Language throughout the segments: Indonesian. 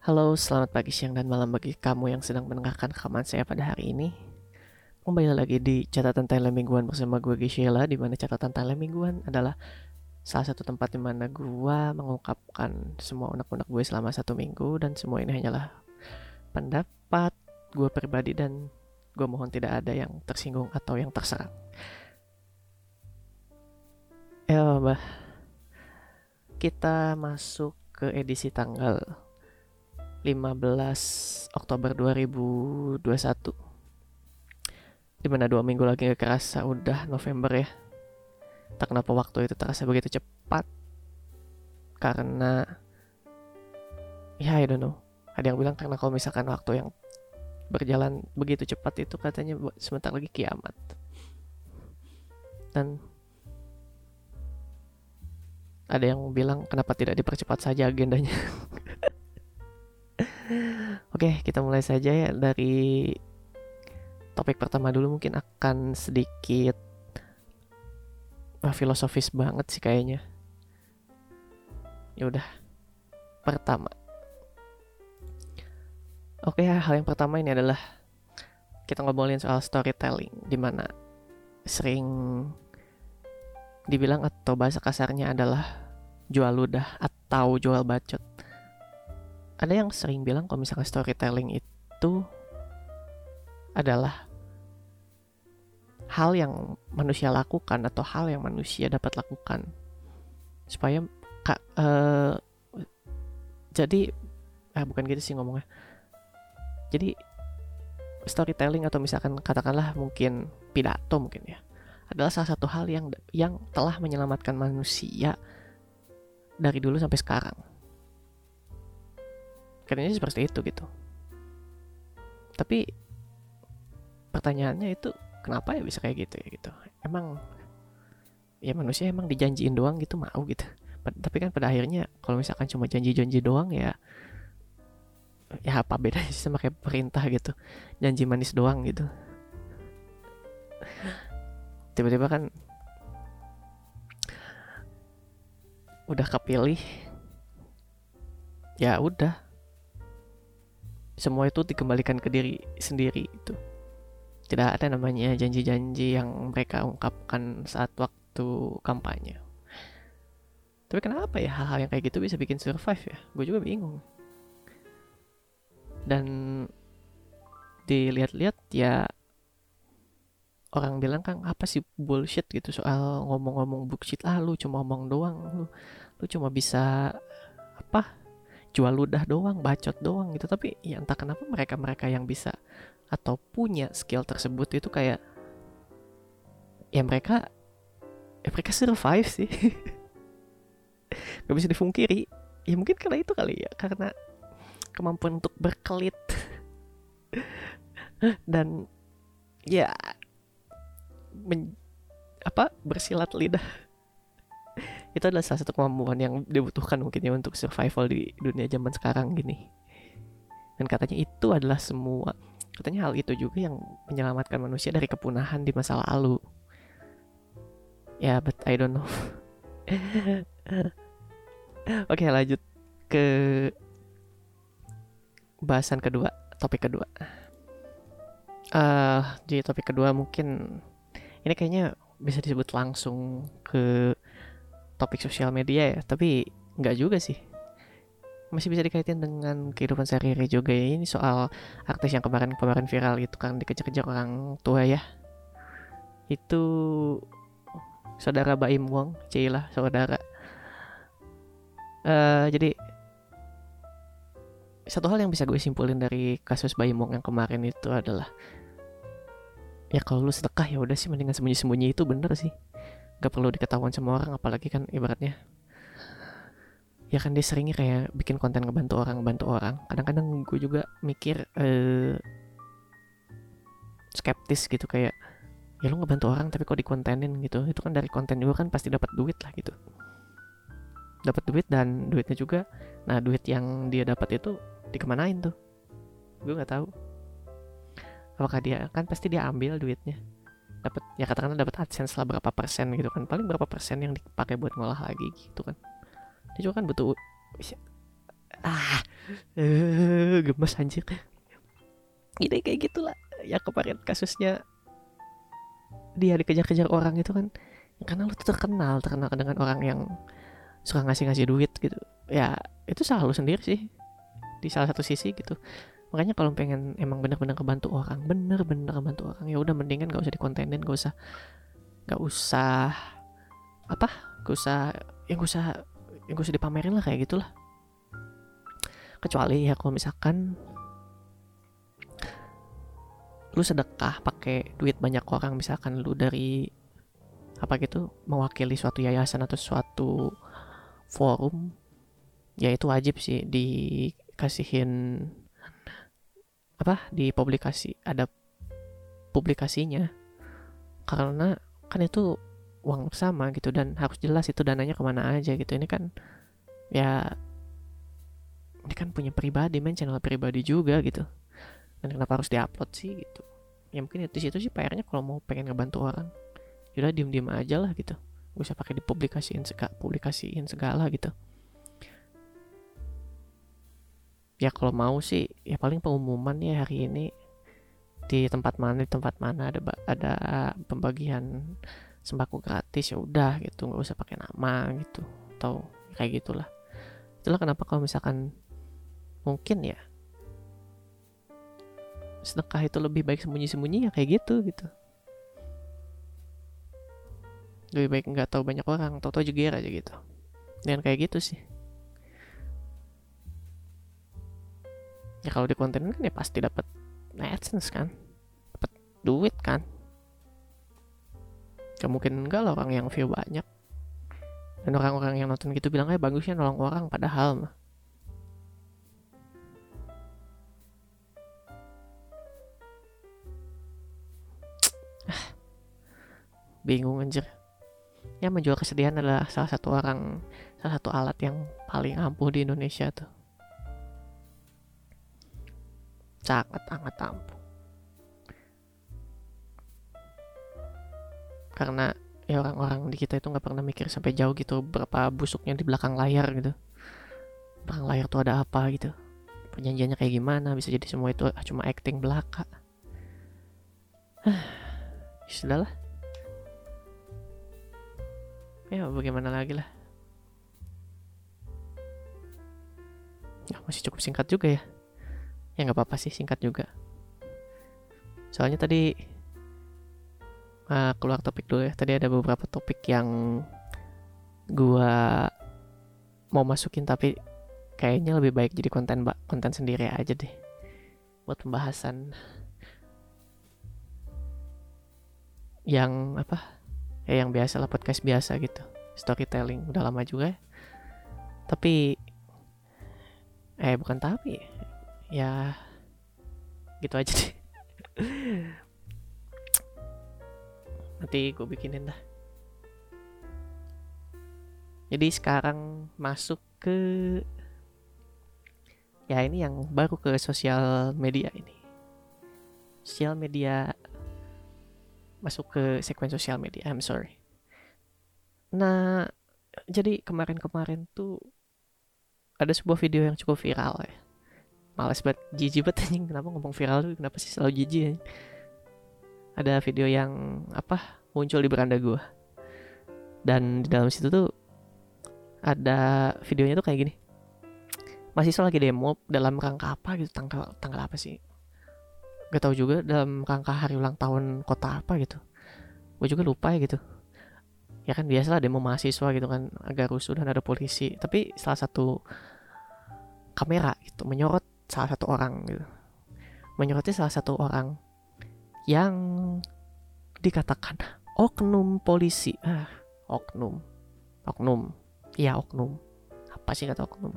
Halo, selamat pagi, siang, dan malam bagi kamu yang sedang mendengarkan rekaman saya pada hari ini. Kembali lagi di catatan Thailand mingguan bersama gue Gisela, di mana catatan Thailand mingguan adalah salah satu tempat di mana gue mengungkapkan semua unek-unek gue selama satu minggu dan semua ini hanyalah pendapat gue pribadi dan gue mohon tidak ada yang tersinggung atau yang terserang. Bah. Kita masuk ke edisi tanggal 15 Oktober 2021 Di mana dua minggu lagi gak kerasa udah November ya. Tak kenapa waktu itu terasa begitu cepat. Karena Ya I don't know. Ada yang bilang karena kalau misalkan waktu yang berjalan begitu cepat itu katanya sebentar lagi kiamat. Dan ada yang bilang kenapa tidak dipercepat saja agendanya Oke, kita mulai saja ya dari topik pertama dulu mungkin akan sedikit ah, filosofis banget sih kayaknya. Ya udah. Pertama. Oke, hal yang pertama ini adalah kita ngobrolin soal storytelling di mana sering dibilang atau bahasa kasarnya adalah jual ludah atau jual bacot ada yang sering bilang kalau misalnya storytelling itu adalah hal yang manusia lakukan atau hal yang manusia dapat lakukan. Supaya kak uh, jadi ah bukan gitu sih ngomongnya. Jadi storytelling atau misalkan katakanlah mungkin pidato mungkin ya adalah salah satu hal yang yang telah menyelamatkan manusia dari dulu sampai sekarang katanya seperti itu gitu. Tapi pertanyaannya itu kenapa ya bisa kayak gitu ya gitu? Emang ya manusia emang dijanjiin doang gitu mau gitu. Tapi kan pada akhirnya kalau misalkan cuma janji-janji doang ya ya apa bedanya sih sama kayak perintah gitu? Janji manis doang gitu. Tiba-tiba kan udah kepilih ya udah semua itu dikembalikan ke diri sendiri itu. Tidak ada namanya janji-janji yang mereka ungkapkan saat waktu kampanye. Tapi kenapa ya hal-hal yang kayak gitu bisa bikin survive ya? Gue juga bingung. Dan dilihat-lihat ya orang bilang kan apa sih bullshit gitu soal ngomong-ngomong bullshit? Ah lu cuma ngomong doang lu lu cuma bisa apa jual ludah doang, bacot doang gitu. Tapi ya entah kenapa mereka-mereka yang bisa atau punya skill tersebut itu kayak ya mereka ya mereka survive sih. Gak bisa difungkiri. Ya mungkin karena itu kali ya, karena kemampuan untuk berkelit dan ya men, apa bersilat lidah itu adalah salah satu kemampuan yang dibutuhkan mungkin ya untuk survival di dunia zaman sekarang gini. Dan katanya itu adalah semua katanya hal itu juga yang menyelamatkan manusia dari kepunahan di masa lalu. Ya but I don't know. Oke lanjut ke bahasan kedua topik kedua. Uh, jadi topik kedua mungkin ini kayaknya bisa disebut langsung ke topik sosial media ya tapi nggak juga sih. Masih bisa dikaitin dengan kehidupan sehari-hari juga ya. Ini soal artis yang kemarin kemarin viral itu kan dikejar-kejar orang tua ya. Itu saudara Baim Wong Cila saudara. Uh, jadi satu hal yang bisa gue simpulin dari kasus Baim Wong yang kemarin itu adalah ya kalau lu sedekah ya udah sih mendingan sembunyi-sembunyi itu bener sih gak perlu diketahuan sama orang apalagi kan ibaratnya. Ya kan dia seringnya kayak bikin konten ngebantu orang ngebantu orang. Kadang-kadang gue juga mikir eh, skeptis gitu kayak ya lu ngebantu orang tapi kok dikontenin gitu. Itu kan dari konten juga kan pasti dapat duit lah gitu. Dapat duit dan duitnya juga nah duit yang dia dapat itu dikemanain tuh? Gue nggak tahu. Apakah dia kan pasti dia ambil duitnya dapat ya katakanlah dapat adsense lah berapa persen gitu kan. Paling berapa persen yang dipakai buat ngolah lagi gitu kan. Dia juga kan butuh ah eh gemes anjir. Ini kayak gitulah ya kemarin kasusnya dia dikejar-kejar orang itu kan. Karena lu tuh terkenal terkenal dengan orang yang suka ngasih-ngasih duit gitu. Ya itu salah lu sendiri sih. Di salah satu sisi gitu makanya kalau pengen emang bener-bener kebantu orang bener-bener kebantu orang ya udah mendingan gak usah dikontenin gak usah gak usah apa gak usah yang gak usah yang gak usah dipamerin lah kayak gitulah. Kecuali ya kalau misalkan lu sedekah pakai duit banyak orang misalkan lu dari apa gitu mewakili suatu yayasan atau suatu forum ya itu wajib sih dikasihin apa di publikasi ada publikasinya. Karena kan itu uang bersama gitu dan harus jelas itu dananya ke mana aja gitu. Ini kan ya ini kan punya pribadi main channel pribadi juga gitu. Dan kenapa harus diupload sih gitu? Ya mungkin di situ sih PR-nya kalau mau pengen ngebantu orang yaudah diem diem aja lah gitu. Gak usah pakai dipublikasiin segala publikasiin segala gitu ya kalau mau sih ya paling pengumuman ya hari ini. Di tempat mana di tempat mana ada ada pembagian sembako gratis ya udah gitu nggak usah pakai nama gitu atau kayak gitulah. Itulah kenapa kalau misalkan mungkin ya sedekah itu lebih baik sembunyi-sembunyi ya kayak gitu gitu. Lebih baik nggak tahu banyak orang tau-tau jeger aja gitu. Dan kayak gitu sih ya kalau di konten kan ya pasti dapat AdSense kan? Dapat duit kan? Gak mungkin enggak lah orang yang view banyak. Dan orang-orang yang nonton gitu bilang eh bagusnya nolong orang padahal mah. Bingung anjir. Ya menjual kesedihan adalah salah satu orang salah satu alat yang paling ampuh di Indonesia tuh sangat sangat ampuh karena ya orang-orang di kita itu nggak pernah mikir sampai jauh gitu berapa busuknya di belakang layar gitu. Belakang layar tuh ada apa gitu. Perjanjiannya kayak gimana bisa jadi semua itu cuma acting belaka. Sudahlah. Ya bagaimana lagi lah? Ya, masih cukup singkat juga ya ya nggak apa-apa sih singkat juga. Soalnya tadi uh, keluar topik dulu ya. Tadi ada beberapa topik yang gua mau masukin tapi kayaknya lebih baik jadi konten konten sendiri aja deh buat pembahasan. Yang apa? Ya yang biasa lah podcast biasa gitu. Storytelling udah lama juga ya. tapi eh bukan tapi ya gitu aja deh nanti gue bikinin dah jadi sekarang masuk ke ya ini yang baru ke sosial media ini sosial media masuk ke segmen sosial media. I'm sorry. Nah, jadi kemarin-kemarin tuh ada sebuah video yang cukup viral ya. Males banget, jijik banget anjing. Kenapa ngomong viral tuh? Kenapa sih selalu jijik ya? Ada video yang apa muncul di beranda gue. Dan di dalam situ tuh ada videonya tuh kayak gini. Mahasiswa lagi demo dalam rangka apa gitu, tanggal tanggal apa sih? gak tahu juga dalam rangka hari ulang tahun kota apa gitu gue juga lupa ya gitu ya kan biasalah demo mahasiswa gitu kan agak rusuh dan ada polisi tapi salah satu kamera gitu menyorot salah satu orang gitu. Menyoroti salah satu orang yang dikatakan oknum polisi. Ah oknum. Oknum. Iya oknum. Apa sih kata oknum?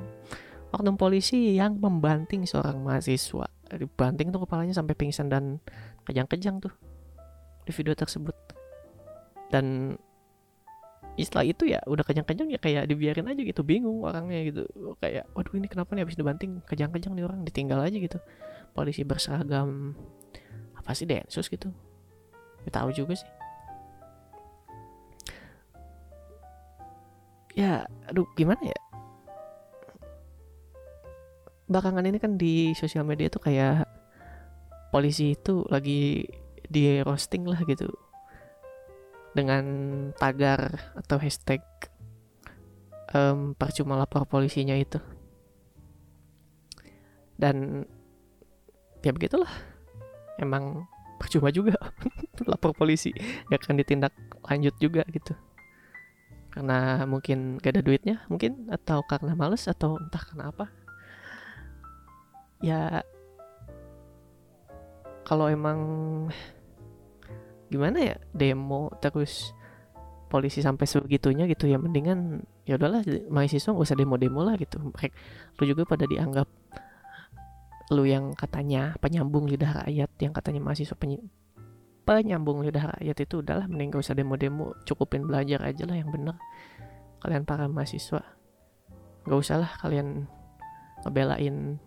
Oknum polisi yang membanting seorang mahasiswa. Dibanting tuh kepalanya sampai pingsan dan kejang-kejang tuh di video tersebut. Dan istilah itu ya udah kejang-kejang ya kayak dibiarin aja gitu bingung orangnya gitu. Kayak waduh ini kenapa nih habis dibanting? Kejang-kejang nih orang ditinggal aja gitu. Polisi berseragam apa sih densus gitu. Ya, tahu juga sih. Ya aduh gimana ya? Belakangan ini kan di sosial media tuh kayak polisi itu lagi di roasting lah gitu dengan tagar atau hashtag um, percuma lapor polisinya itu. Dan ya begitulah. Emang percuma juga lapor polisi. Gak akan ditindak lanjut juga gitu. Karena mungkin gak ada duitnya mungkin atau karena males atau entah kenapa ya kalau emang gimana ya demo terus polisi sampai sebegitunya gitu ya mendingan ya udahlah mahasiswa gak usah demo-demo lah gitu. Mereka lu juga pada dianggap lu yang katanya penyambung lidah rakyat yang katanya mahasiswa peny penyambung lidah rakyat itu udahlah mending gak usah demo-demo cukupin belajar aja lah yang bener. Kalian para mahasiswa gak usah lah kalian ngebelain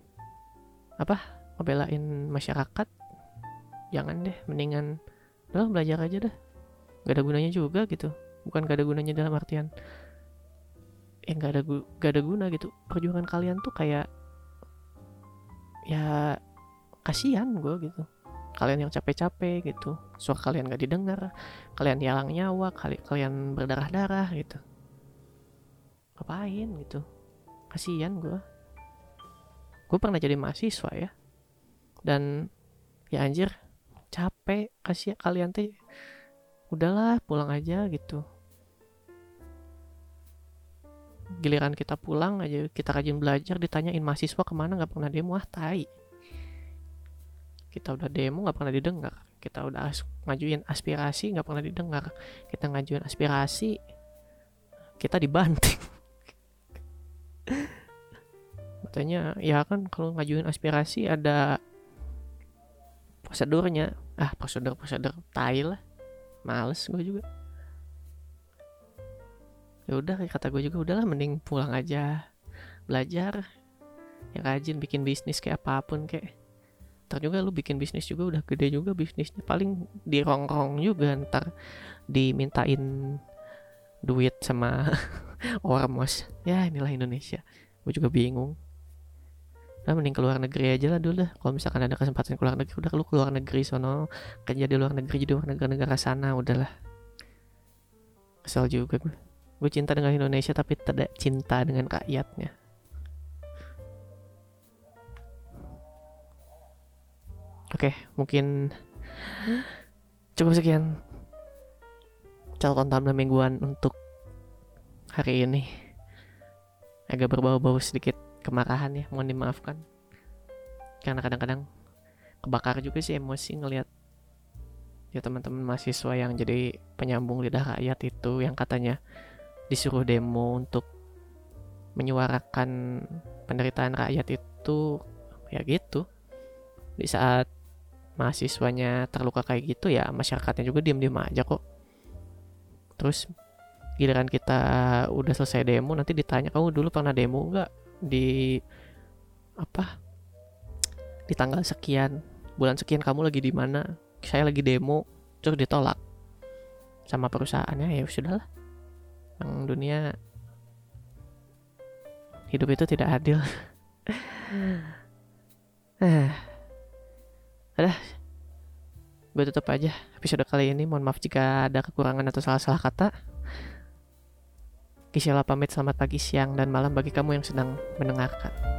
apa ngebelain masyarakat. Jangan deh mendingan udah belajar aja dah. Gak ada gunanya juga gitu. Bukan gak ada gunanya dalam artian yang gak ada gak ada guna gitu. Perjuangan kalian tuh kayak ya kasihan gue gitu. Kalian yang capek-capek gitu. Suara kalian gak didengar kalian hilang nyawa kali kalian berdarah-darah gitu. Ngapain gitu? Kasihan gue gue pernah jadi mahasiswa ya. Dan ya anjir capek kasih kalian teh udahlah pulang aja gitu. Giliran kita pulang aja kita rajin belajar ditanyain mahasiswa ke mana nggak pernah demo ah tai. Kita udah demo nggak pernah didengar. Kita udah as ngajuin aspirasi nggak pernah didengar. Kita ngajuin aspirasi kita dibanting. Katanya ya kan kalau ngajuin aspirasi ada prosedurnya. Ah prosedur prosedur tai lah. Males gue juga. Ya udah kata gue juga udahlah mending pulang aja. Belajar. Yang rajin bikin bisnis kayak apa pun kayak ntar juga lu bikin bisnis juga udah gede juga bisnisnya. Paling dirongrong juga ntar dimintain duit sama ormos ya inilah Indonesia. Gue juga bingung Nah, mending keluar negeri aja lah dulu lah. Kalau misalkan ada kesempatan keluar negeri, udah lu keluar negeri sono kerja di luar negeri jadi negara-negara sana, udahlah. Kesel juga gue. Gue cinta dengan Indonesia tapi tidak cinta dengan rakyatnya. Oke, mungkin cukup sekian catatan tampil mingguan untuk hari ini. Agak berbau-bau sedikit kemarahan ya mohon dimaafkan. Karena kadang-kadang kebakar juga sih emosi ngelihat. Ya teman-teman mahasiswa yang jadi penyambung lidah rakyat itu yang katanya disuruh demo untuk menyuarakan penderitaan rakyat itu ya gitu. Di saat mahasiswanya terluka kayak gitu ya masyarakatnya juga diem-diem aja kok. Terus giliran kita udah selesai demo nanti ditanya kamu dulu pernah demo nggak di apa di tanggal sekian bulan sekian kamu lagi di mana saya lagi demo terus ditolak sama perusahaannya ya sudahlah. Yang dunia hidup itu tidak adil. Eh ada gue tutup aja episode kali ini. Mohon maaf jika ada kekurangan atau salah-salah kata Kisela pamit selamat pagi, siang, dan malam bagi kamu yang sedang mendengarkan.